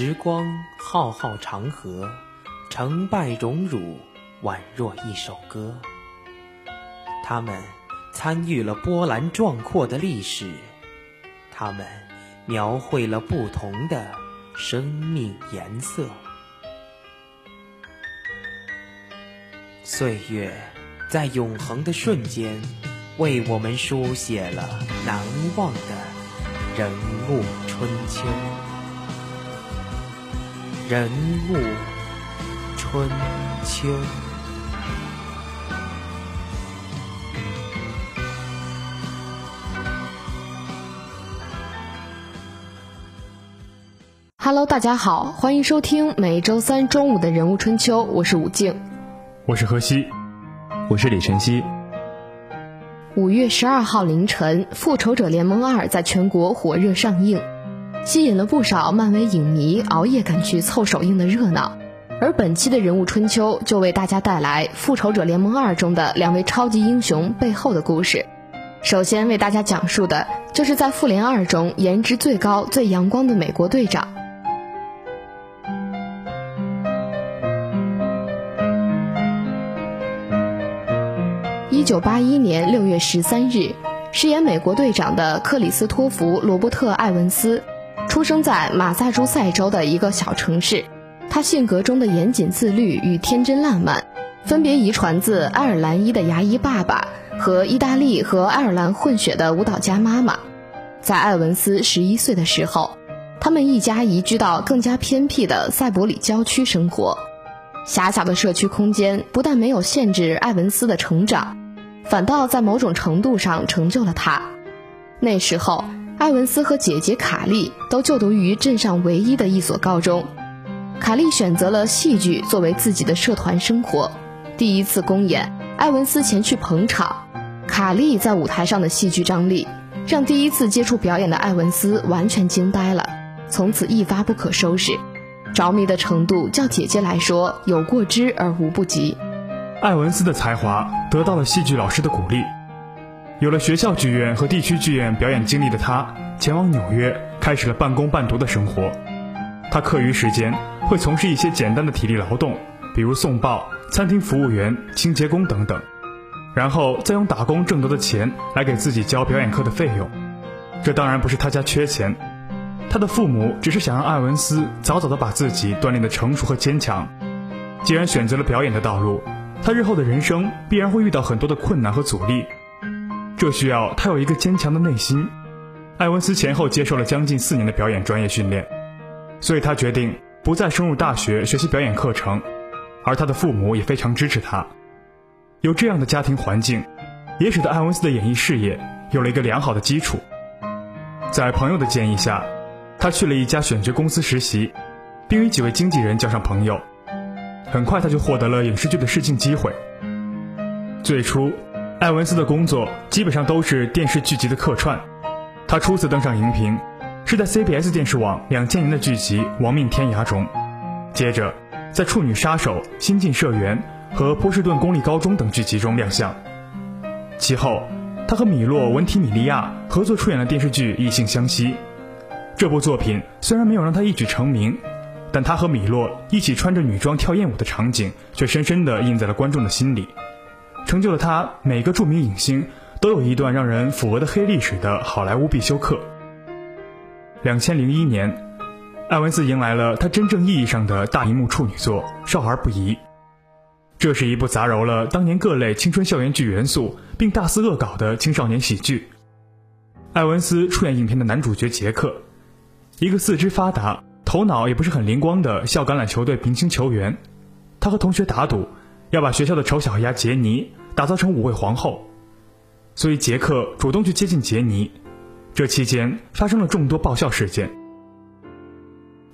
时光浩浩长河，成败荣辱宛若一首歌。他们参与了波澜壮阔的历史，他们描绘了不同的生命颜色。岁月在永恒的瞬间，为我们书写了难忘的人物春秋。人物春秋。Hello，大家好，欢迎收听每周三中午的人物春秋，我是武静，我是何西，我是李晨曦。五月十二号凌晨，《复仇者联盟二》在全国火热上映，吸引了不少漫威影迷熬夜赶去凑首映的热闹。而本期的人物春秋就为大家带来《复仇者联盟二》中的两位超级英雄背后的故事。首先为大家讲述的就是在《复联二》中颜值最高、最阳光的美国队长。一九八一年六月十三日，饰演美国队长的克里斯托弗·罗伯特·艾文斯，出生在马萨诸塞州的一个小城市。他性格中的严谨自律与天真烂漫，分别遗传自爱尔兰裔的牙医爸爸和意大利和爱尔兰混血的舞蹈家妈妈。在艾文斯十一岁的时候，他们一家移居到更加偏僻的塞伯里郊区生活。狭小的社区空间不但没有限制艾文斯的成长，反倒在某种程度上成就了他。那时候，艾文斯和姐姐卡莉都就读于镇上唯一的一所高中。卡莉选择了戏剧作为自己的社团生活。第一次公演，艾文斯前去捧场。卡莉在舞台上的戏剧张力，让第一次接触表演的艾文斯完全惊呆了，从此一发不可收拾。着迷的程度较姐姐来说有过之而无不及。艾文斯的才华得到了戏剧老师的鼓励，有了学校剧院和地区剧院表演经历的他，前往纽约开始了半工半读的生活。他课余时间会从事一些简单的体力劳动，比如送报、餐厅服务员、清洁工等等，然后再用打工挣得的钱来给自己交表演课的费用。这当然不是他家缺钱，他的父母只是想让艾文斯早早的把自己锻炼的成熟和坚强。既然选择了表演的道路，他日后的人生必然会遇到很多的困难和阻力，这需要他有一个坚强的内心。艾文斯前后接受了将近四年的表演专业训练。所以他决定不再升入大学学习表演课程，而他的父母也非常支持他。有这样的家庭环境，也使得艾文斯的演艺事业有了一个良好的基础。在朋友的建议下，他去了一家选角公司实习，并与几位经纪人交上朋友。很快他就获得了影视剧的试镜机会。最初，艾文斯的工作基本上都是电视剧集的客串。他初次登上荧屏。是在 CBS 电视网两千年的剧集《亡命天涯》中，接着在《处女杀手》《新晋社员》和《波士顿公立高中》等剧集中亮相。其后，他和米洛·文提米利亚合作出演了电视剧《异性相吸》。这部作品虽然没有让他一举成名，但他和米洛一起穿着女装跳艳舞的场景却深深地印在了观众的心里，成就了他每个著名影星都有一段让人抚额的黑历史的好莱坞必修课。两千零一年，艾文斯迎来了他真正意义上的大荧幕处女作《少儿不宜》。这是一部杂糅了当年各类青春校园剧元素，并大肆恶搞的青少年喜剧。艾文斯出演影片的男主角杰克，一个四肢发达、头脑也不是很灵光的校橄榄球队明星球员。他和同学打赌，要把学校的丑小鸭杰尼打造成舞会皇后，所以杰克主动去接近杰尼。这期间发生了众多爆笑事件。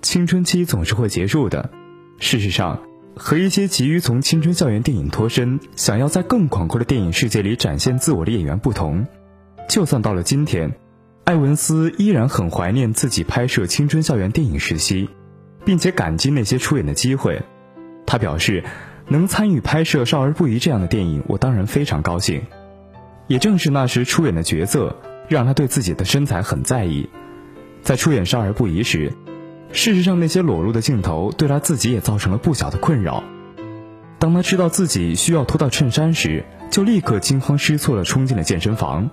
青春期总是会结束的。事实上，和一些急于从青春校园电影脱身，想要在更广阔的电影世界里展现自我的演员不同，就算到了今天，艾文斯依然很怀念自己拍摄青春校园电影时期，并且感激那些出演的机会。他表示，能参与拍摄《少儿不宜》这样的电影，我当然非常高兴。也正是那时出演的角色。让他对自己的身材很在意，在出演《少儿不宜》时，事实上，那些裸露的镜头对他自己也造成了不小的困扰。当他知道自己需要脱掉衬衫时，就立刻惊慌失措地冲进了健身房。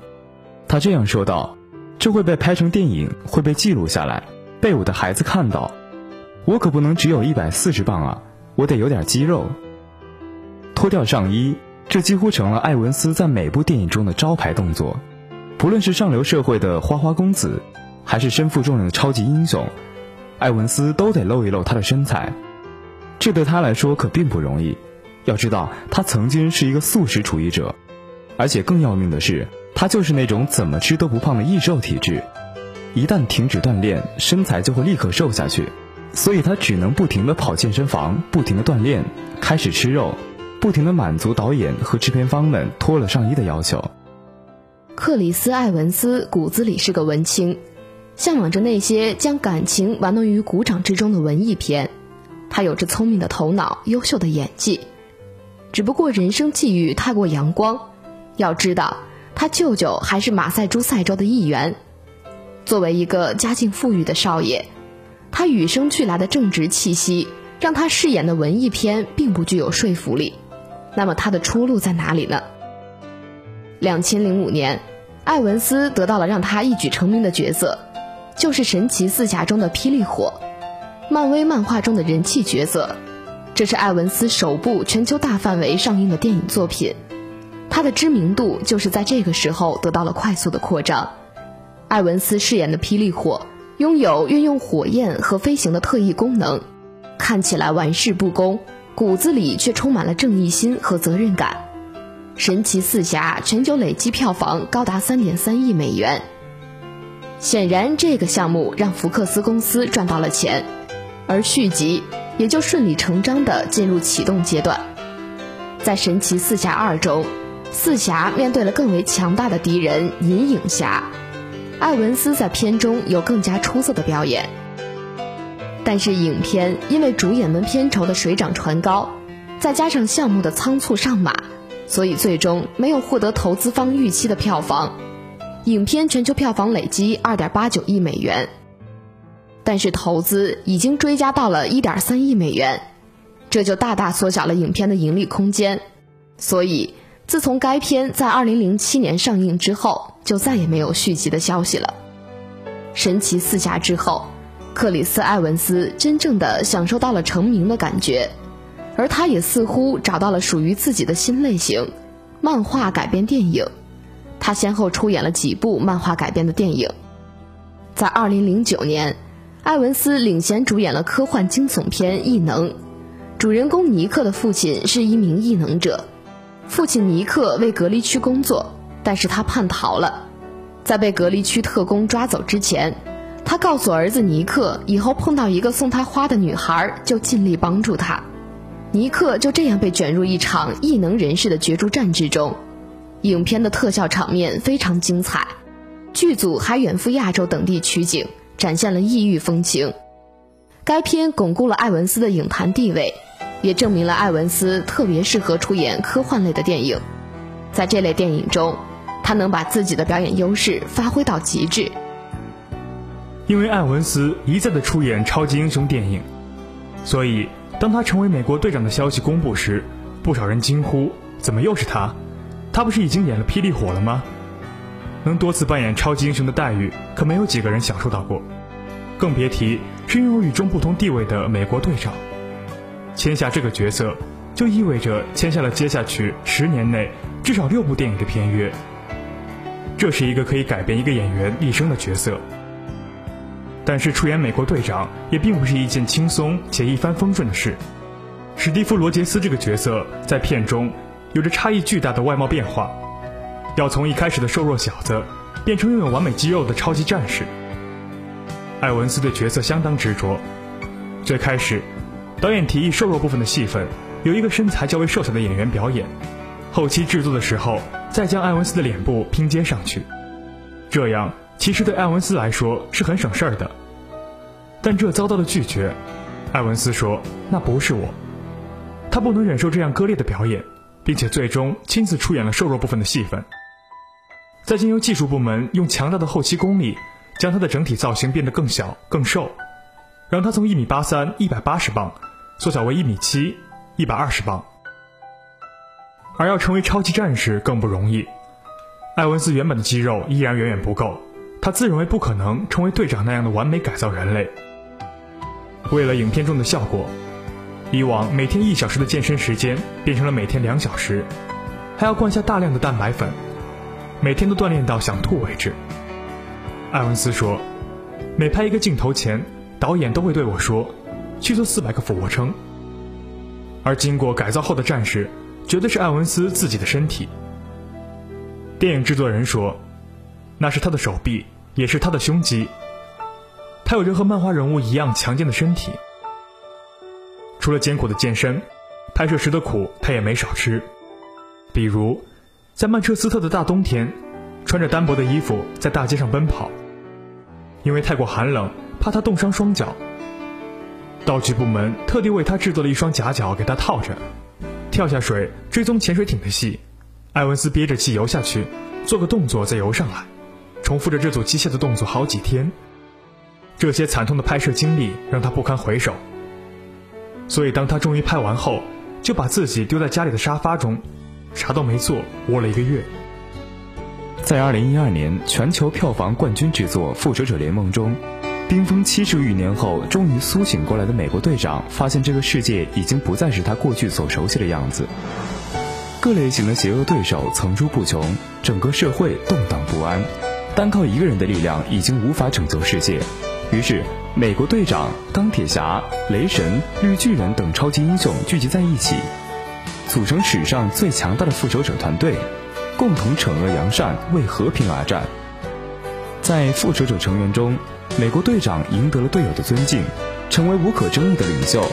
他这样说道：“这会被拍成电影，会被记录下来，被我的孩子看到。我可不能只有一百四十磅啊，我得有点肌肉。”脱掉上衣，这几乎成了艾文斯在每部电影中的招牌动作。不论是上流社会的花花公子，还是身负重任的超级英雄，艾文斯都得露一露他的身材。这对他来说可并不容易。要知道，他曾经是一个素食主义者，而且更要命的是，他就是那种怎么吃都不胖的易瘦体质。一旦停止锻炼，身材就会立刻瘦下去。所以他只能不停地跑健身房，不停地锻炼，开始吃肉，不停地满足导演和制片方们脱了上衣的要求。克里斯·艾文斯骨子里是个文青，向往着那些将感情玩弄于股掌之中的文艺片。他有着聪明的头脑、优秀的演技，只不过人生际遇太过阳光。要知道，他舅舅还是马赛诸塞州的议员。作为一个家境富裕的少爷，他与生俱来的正直气息，让他饰演的文艺片并不具有说服力。那么，他的出路在哪里呢？两千零五年，艾文斯得到了让他一举成名的角色，就是《神奇四侠》中的霹雳火，漫威漫画中的人气角色。这是艾文斯首部全球大范围上映的电影作品，他的知名度就是在这个时候得到了快速的扩张。艾文斯饰演的霹雳火拥有运用火焰和飞行的特异功能，看起来玩世不恭，骨子里却充满了正义心和责任感。神奇四侠全球累计票房高达三点三亿美元，显然这个项目让福克斯公司赚到了钱，而续集也就顺理成章地进入启动阶段。在神奇四侠二中，四侠面对了更为强大的敌人银影侠，艾文斯在片中有更加出色的表演，但是影片因为主演们片酬的水涨船高，再加上项目的仓促上马。所以最终没有获得投资方预期的票房，影片全球票房累积二点八九亿美元，但是投资已经追加到了一点三亿美元，这就大大缩小了影片的盈利空间。所以自从该片在二零零七年上映之后，就再也没有续集的消息了。神奇四侠之后，克里斯·埃文斯真正的享受到了成名的感觉。而他也似乎找到了属于自己的新类型——漫画改编电影。他先后出演了几部漫画改编的电影。在2009年，艾文斯领衔主演了科幻惊悚片《异能》，主人公尼克的父亲是一名异能者。父亲尼克为隔离区工作，但是他叛逃了。在被隔离区特工抓走之前，他告诉儿子尼克，以后碰到一个送他花的女孩，就尽力帮助他。尼克就这样被卷入一场异能人士的角逐战之中，影片的特效场面非常精彩，剧组还远赴亚洲等地取景，展现了异域风情。该片巩固了艾文斯的影坛地位，也证明了艾文斯特别适合出演科幻类的电影。在这类电影中，他能把自己的表演优势发挥到极致。因为艾文斯一再的出演超级英雄电影，所以。当他成为美国队长的消息公布时，不少人惊呼：“怎么又是他？他不是已经演了霹雳火了吗？”能多次扮演超级英雄的待遇，可没有几个人享受到过，更别提是拥有与众不同地位的美国队长。签下这个角色，就意味着签下了接下去十年内至少六部电影的片约。这是一个可以改变一个演员一生的角色。但是出演美国队长也并不是一件轻松且一帆风顺的事。史蒂夫·罗杰斯这个角色在片中有着差异巨大的外貌变化，要从一开始的瘦弱小子变成拥有完美肌肉的超级战士。艾文斯对角色相当执着。最开始，导演提议瘦弱部分的戏份由一个身材较为瘦小的演员表演，后期制作的时候再将艾文斯的脸部拼接上去，这样。其实对艾文斯来说是很省事儿的，但这遭到了拒绝。艾文斯说：“那不是我，他不能忍受这样割裂的表演，并且最终亲自出演了瘦弱部分的戏份。再经由技术部门用强大的后期功力，将他的整体造型变得更小、更瘦。让他从一米八三一百八十磅缩小为一米七一百二十磅。而要成为超级战士更不容易。艾文斯原本的肌肉依然远远不够，他自认为不可能成为队长那样的完美改造人类。为了影片中的效果，以往每天一小时的健身时间变成了每天两小时，还要灌下大量的蛋白粉，每天都锻炼到想吐为止。艾文斯说：“每拍一个镜头前，导演都会对我说，去做四百个俯卧撑。”而经过改造后的战士，绝对是艾文斯自己的身体。电影制作人说：“那是他的手臂，也是他的胸肌。他有着和漫画人物一样强健的身体。除了艰苦的健身，拍摄时的苦他也没少吃。比如，在曼彻斯特的大冬天，穿着单薄的衣服在大街上奔跑，因为太过寒冷，怕他冻伤双脚。道具部门特地为他制作了一双假脚给他套着。”跳下水追踪潜水艇的戏，艾文斯憋着气游下去，做个动作再游上来，重复着这组机械的动作好几天。这些惨痛的拍摄经历让他不堪回首。所以当他终于拍完后，就把自己丢在家里的沙发中，啥都没做，窝了一个月。在二零一二年全球票房冠军之作《复仇者联盟》中。冰封七十余年后，终于苏醒过来的美国队长，发现这个世界已经不再是他过去所熟悉的样子。各类型的邪恶对手层出不穷，整个社会动荡不安，单靠一个人的力量已经无法拯救世界。于是，美国队长、钢铁侠、雷神、绿巨人等超级英雄聚集在一起，组成史上最强大的复仇者团队，共同惩恶扬善，为和平而战。在复仇者成员中，美国队长赢得了队友的尊敬，成为无可争议的领袖。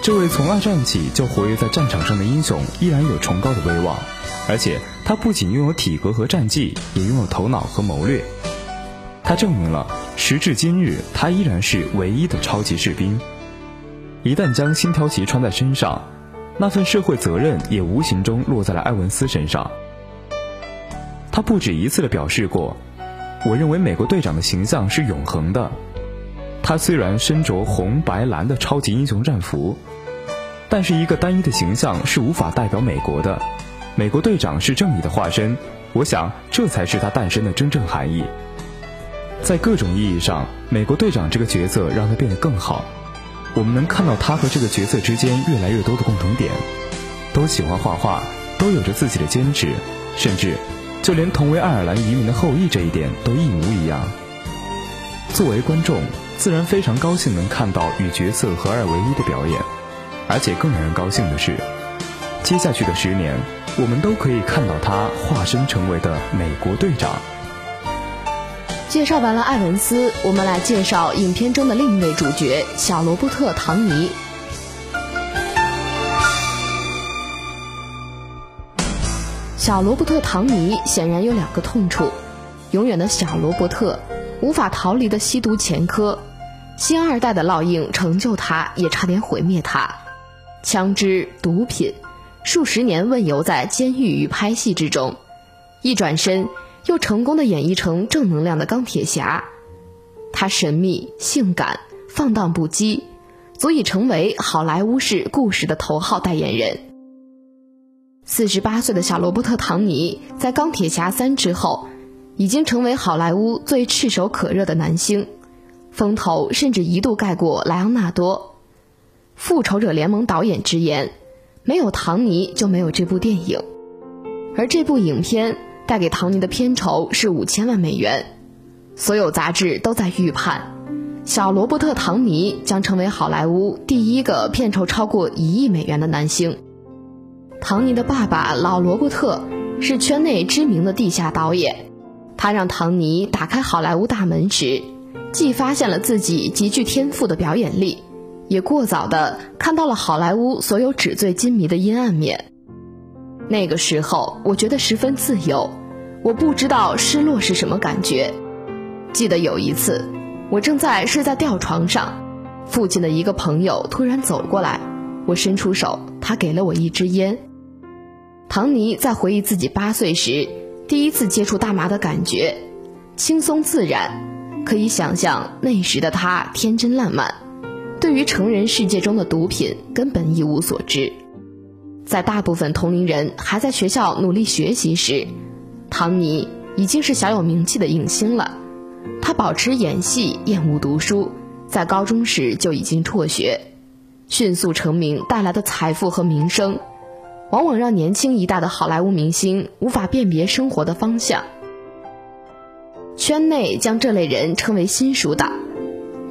这位从二战起就活跃在战场上的英雄，依然有崇高的威望。而且他不仅拥有体格和战绩，也拥有头脑和谋略。他证明了，时至今日，他依然是唯一的超级士兵。一旦将星条旗穿在身上，那份社会责任也无形中落在了埃文斯身上。他不止一次地表示过。我认为美国队长的形象是永恒的。他虽然身着红白蓝的超级英雄战服，但是一个单一的形象是无法代表美国的。美国队长是正义的化身，我想这才是他诞生的真正含义。在各种意义上，美国队长这个角色让他变得更好。我们能看到他和这个角色之间越来越多的共同点，都喜欢画画，都有着自己的坚持，甚至。就连同为爱尔兰移民的后裔这一点都一模一样。作为观众，自然非常高兴能看到与角色合二为一的表演，而且更让人高兴的是，接下去的十年，我们都可以看到他化身成为的美国队长。介绍完了艾文斯，我们来介绍影片中的另一位主角小罗伯特·唐尼。小罗伯特·唐尼显然有两个痛处：永远的小罗伯特，无法逃离的吸毒前科；星二代的烙印成就他，也差点毁灭他。枪支、毒品，数十年问游在监狱与拍戏之中，一转身又成功的演绎成正能量的钢铁侠。他神秘、性感、放荡不羁，足以成为好莱坞式故事的头号代言人。四十八岁的小罗伯特·唐尼在《钢铁侠三》之后，已经成为好莱坞最炙手可热的男星，风头甚至一度盖过莱昂纳多。复仇者联盟导演直言：“没有唐尼就没有这部电影。”而这部影片带给唐尼的片酬是五千万美元，所有杂志都在预判，小罗伯特·唐尼将成为好莱坞第一个片酬超过一亿美元的男星。唐尼的爸爸老罗伯特是圈内知名的地下导演，他让唐尼打开好莱坞大门时，既发现了自己极具天赋的表演力，也过早的看到了好莱坞所有纸醉金迷的阴暗面。那个时候，我觉得十分自由，我不知道失落是什么感觉。记得有一次，我正在睡在吊床上，附近的一个朋友突然走过来，我伸出手，他给了我一支烟。唐尼在回忆自己八岁时第一次接触大麻的感觉，轻松自然，可以想象那时的他天真烂漫，对于成人世界中的毒品根本一无所知。在大部分同龄人还在学校努力学习时，唐尼已经是小有名气的影星了。他保持演戏，厌恶读书，在高中时就已经辍学。迅速成名带来的财富和名声，往往让年轻一代的好莱坞明星无法辨别生活的方向。圈内将这类人称为“新书党”，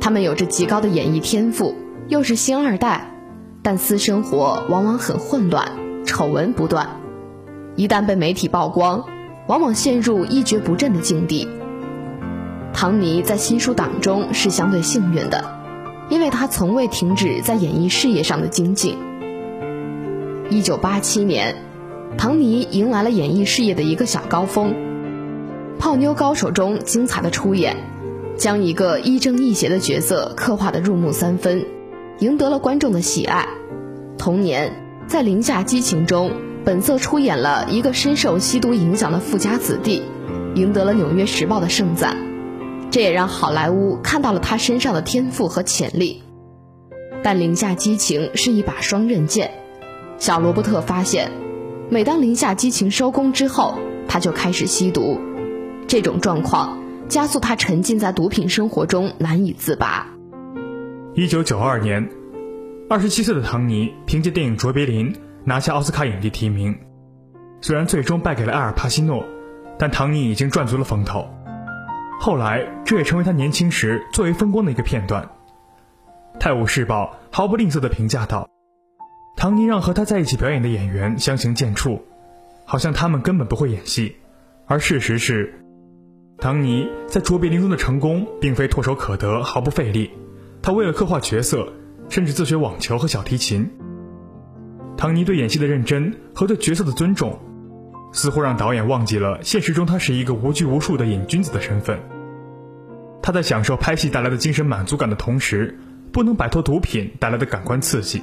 他们有着极高的演艺天赋，又是星二代，但私生活往往很混乱，丑闻不断。一旦被媒体曝光，往往陷入一蹶不振的境地。唐尼在新书党中是相对幸运的，因为他从未停止在演艺事业上的精进。一九八七年，唐尼迎来了演艺事业的一个小高峰。《泡妞高手》中精彩的出演，将一个亦正亦邪的角色刻画得入木三分，赢得了观众的喜爱。同年，在《零下激情》中，本色出演了一个深受吸毒影响的富家子弟，赢得了《纽约时报》的盛赞。这也让好莱坞看到了他身上的天赋和潜力。但《零下激情》是一把双刃剑，小罗伯特发现，每当《零下激情》收工之后，他就开始吸毒。这种状况加速他沉浸在毒品生活中难以自拔。一九九二年，二十七岁的唐尼凭借电影《卓别林》拿下奥斯卡影帝提名。虽然最终败给了埃尔帕西诺，但唐尼已经赚足了风头。后来，这也成为他年轻时最为风光的一个片段。《泰晤士报》毫不吝啬地评价道：“唐尼让和他在一起表演的演员相形见绌，好像他们根本不会演戏。”而事实是。唐尼在卓别林中的成功并非唾手可得、毫不费力，他为了刻画角色，甚至自学网球和小提琴。唐尼对演戏的认真和对角色的尊重，似乎让导演忘记了现实中他是一个无拘无束的瘾君子的身份。他在享受拍戏带来的精神满足感的同时，不能摆脱毒品带来的感官刺激。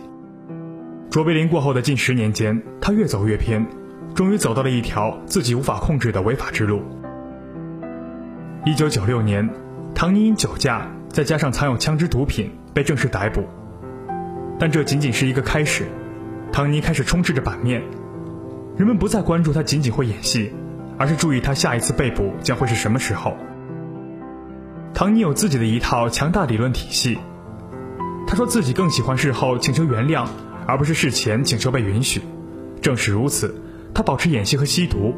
卓别林过后的近十年间，他越走越偏，终于走到了一条自己无法控制的违法之路。一九九六年，唐尼因酒驾，再加上藏有枪支毒品，被正式逮捕。但这仅仅是一个开始，唐尼开始充斥着版面。人们不再关注他仅仅会演戏，而是注意他下一次被捕将会是什么时候。唐尼有自己的一套强大理论体系。他说自己更喜欢事后请求原谅，而不是事前请求被允许。正是如此，他保持演戏和吸毒，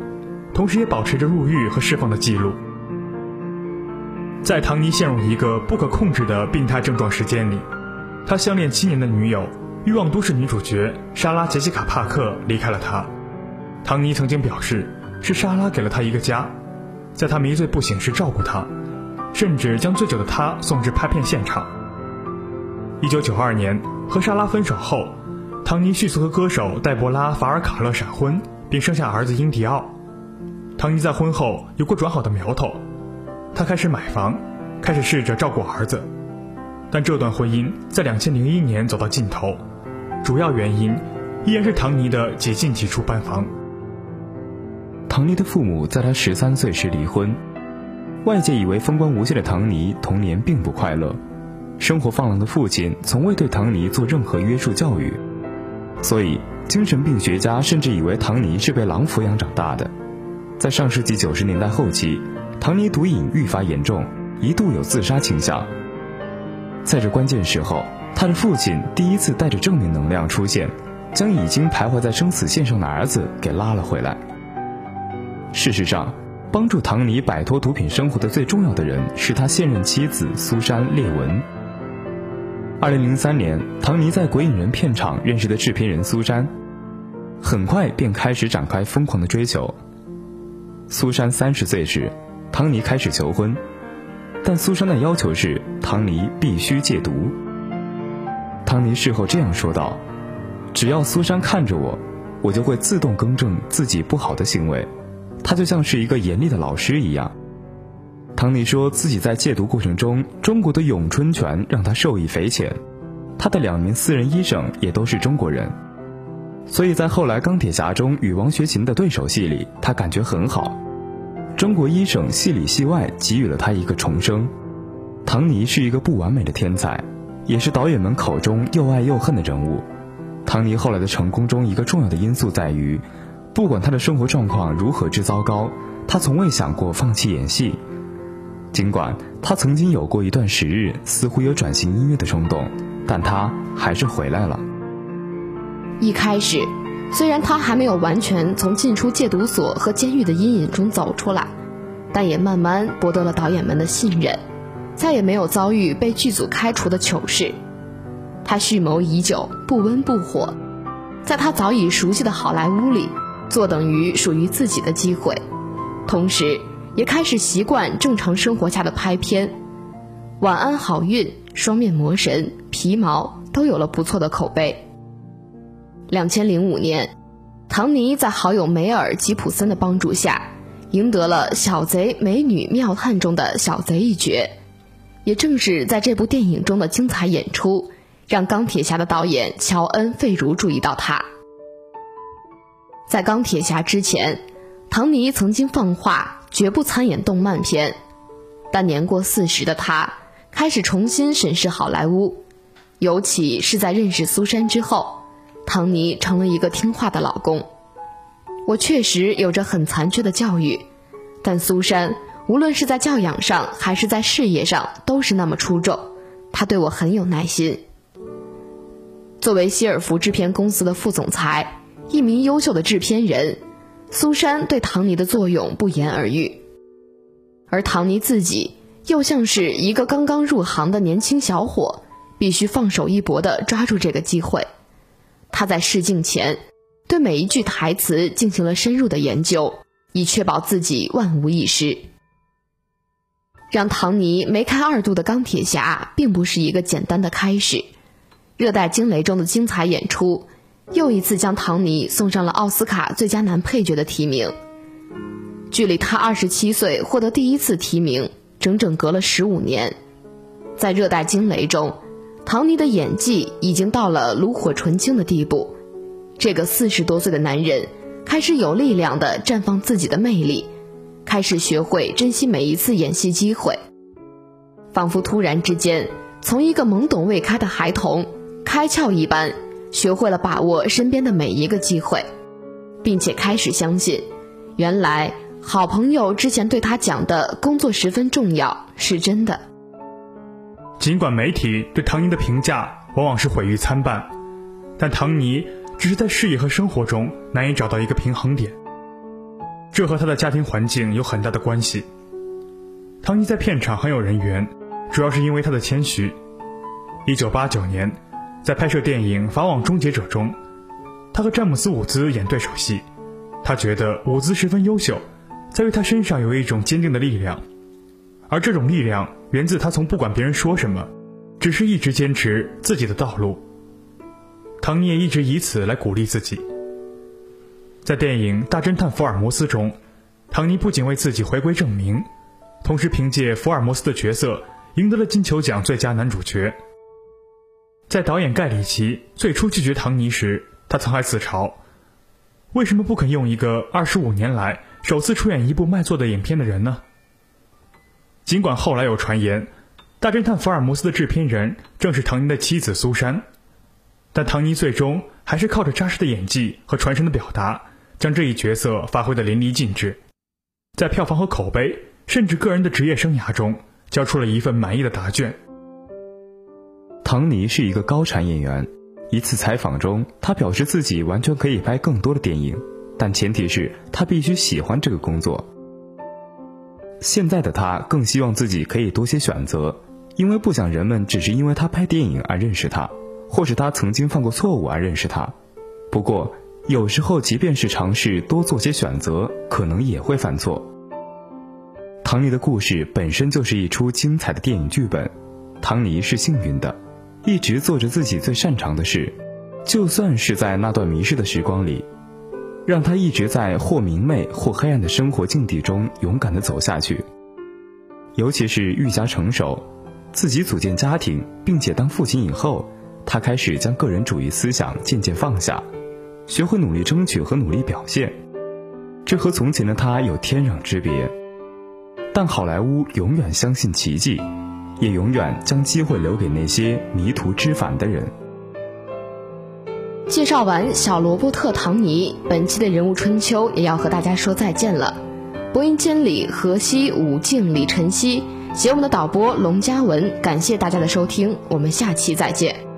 同时也保持着入狱和释放的记录。在唐尼陷入一个不可控制的病态症状时间里，他相恋七年的女友《欲望都市》女主角莎拉·杰西卡·帕克离开了他。唐尼曾经表示，是莎拉给了他一个家，在他迷醉不醒时照顾他，甚至将醉酒的他送至拍片现场。一九九二年和莎拉分手后，唐尼迅速和歌手黛博拉·法尔卡勒闪婚，并生下儿子英迪奥。唐尼在婚后有过转好的苗头。他开始买房，开始试着照顾儿子，但这段婚姻在两千零一年走到尽头，主要原因依然是唐尼的几进几出搬房。唐尼的父母在他十三岁时离婚，外界以为风光无限的唐尼童年并不快乐，生活放浪的父亲从未对唐尼做任何约束教育，所以精神病学家甚至以为唐尼是被狼抚养长大的。在上世纪九十年代后期。唐尼毒瘾愈发严重，一度有自杀倾向。在这关键时候，他的父亲第一次带着正面能量出现，将已经徘徊在生死线上的儿子给拉了回来。事实上，帮助唐尼摆脱毒品生活的最重要的人是他现任妻子苏珊·列文。二零零三年，唐尼在鬼影人片场认识的制片人苏珊，很快便开始展开疯狂的追求。苏珊三十岁时。唐尼开始求婚，但苏珊的要求是唐尼必须戒毒。唐尼事后这样说道：“只要苏珊看着我，我就会自动更正自己不好的行为。他就像是一个严厉的老师一样。”唐尼说自己在戒毒过程中，中国的咏春拳让他受益匪浅，他的两名私人医生也都是中国人，所以在后来《钢铁侠》中与王学勤的对手戏里，他感觉很好。中国医生戏里戏外给予了他一个重生，唐尼是一个不完美的天才，也是导演们口中又爱又恨的人物。唐尼后来的成功中，一个重要的因素在于，不管他的生活状况如何之糟糕，他从未想过放弃演戏。尽管他曾经有过一段时日，似乎有转型音乐的冲动，但他还是回来了。一开始，虽然他还没有完全从进出戒毒所和监狱的阴影中走出来，但也慢慢博得了导演们的信任，再也没有遭遇被剧组开除的糗事。他蓄谋已久，不温不火，在他早已熟悉的好莱坞里，坐等于属于自己的机会，同时也开始习惯正常生活下的拍片，《晚安好运》《双面魔神》《皮毛》都有了不错的口碑。两千零五年，唐尼在好友梅尔吉普森的帮助下，赢得了《小贼美女妙探》中的小贼一角。也正是在这部电影中的精彩演出，让钢铁侠的导演乔恩·费如注意到他。在钢铁侠之前，唐尼曾经放话绝不参演动漫片，但年过四十的他开始重新审视好莱坞，尤其是在认识苏珊之后。唐尼成了一个听话的老公。我确实有着很残缺的教育，但苏珊无论是在教养上还是在事业上都是那么出众。她对我很有耐心。作为希尔福制片公司的副总裁，一名优秀的制片人，苏珊对唐尼的作用不言而喻。而唐尼自己又像是一个刚刚入行的年轻小伙，必须放手一搏地抓住这个机会。他在试镜前，对每一句台词进行了深入的研究，以确保自己万无一失。让唐尼梅开二度的钢铁侠，并不是一个简单的开始。热带惊雷中的精彩演出，又一次将唐尼送上了奥斯卡最佳男配角的提名。距离他二十七岁获得第一次提名，整整隔了十五年。在热带惊雷中。唐尼的演技已经到了炉火纯青的地步，这个四十多岁的男人开始有力量地绽放自己的魅力，开始学会珍惜每一次演戏机会，仿佛突然之间从一个懵懂未开的孩童开窍一般，学会了把握身边的每一个机会，并且开始相信，原来好朋友之前对他讲的工作十分重要是真的。尽管媒体对唐尼的评价往往是毁誉参半，但唐尼只是在事业和生活中难以找到一个平衡点。这和他的家庭环境有很大的关系。唐尼在片场很有人缘，主要是因为他的谦虚。一九八九年，在拍摄电影《法网终结者》中，他和詹姆斯·伍兹演对手戏，他觉得伍兹十分优秀，在于他身上有一种坚定的力量。而这种力量源自他从不管别人说什么，只是一直坚持自己的道路。唐尼也一直以此来鼓励自己。在电影《大侦探福尔摩斯》中，唐尼不仅为自己回归正名，同时凭借福尔摩斯的角色赢得了金球奖最佳男主角。在导演盖里奇最初拒绝唐尼时，他曾还自嘲：“为什么不肯用一个二十五年来首次出演一部卖座的影片的人呢？”尽管后来有传言，《大侦探福尔摩斯》的制片人正是唐尼的妻子苏珊，但唐尼最终还是靠着扎实的演技和传神的表达，将这一角色发挥得淋漓尽致，在票房和口碑，甚至个人的职业生涯中，交出了一份满意的答卷。唐尼是一个高产演员，一次采访中，他表示自己完全可以拍更多的电影，但前提是他必须喜欢这个工作。现在的他更希望自己可以多些选择，因为不想人们只是因为他拍电影而认识他，或是他曾经犯过错误而认识他。不过，有时候即便是尝试多做些选择，可能也会犯错。唐尼的故事本身就是一出精彩的电影剧本。唐尼是幸运的，一直做着自己最擅长的事，就算是在那段迷失的时光里。让他一直在或明媚或黑暗的生活境地中勇敢地走下去。尤其是愈加成熟，自己组建家庭并且当父亲以后，他开始将个人主义思想渐渐放下，学会努力争取和努力表现。这和从前的他有天壤之别。但好莱坞永远相信奇迹，也永远将机会留给那些迷途知返的人。介绍完小罗伯特·唐尼，本期的人物春秋也要和大家说再见了。播音监理何西、武静、李晨曦，节目的导播龙嘉文，感谢大家的收听，我们下期再见。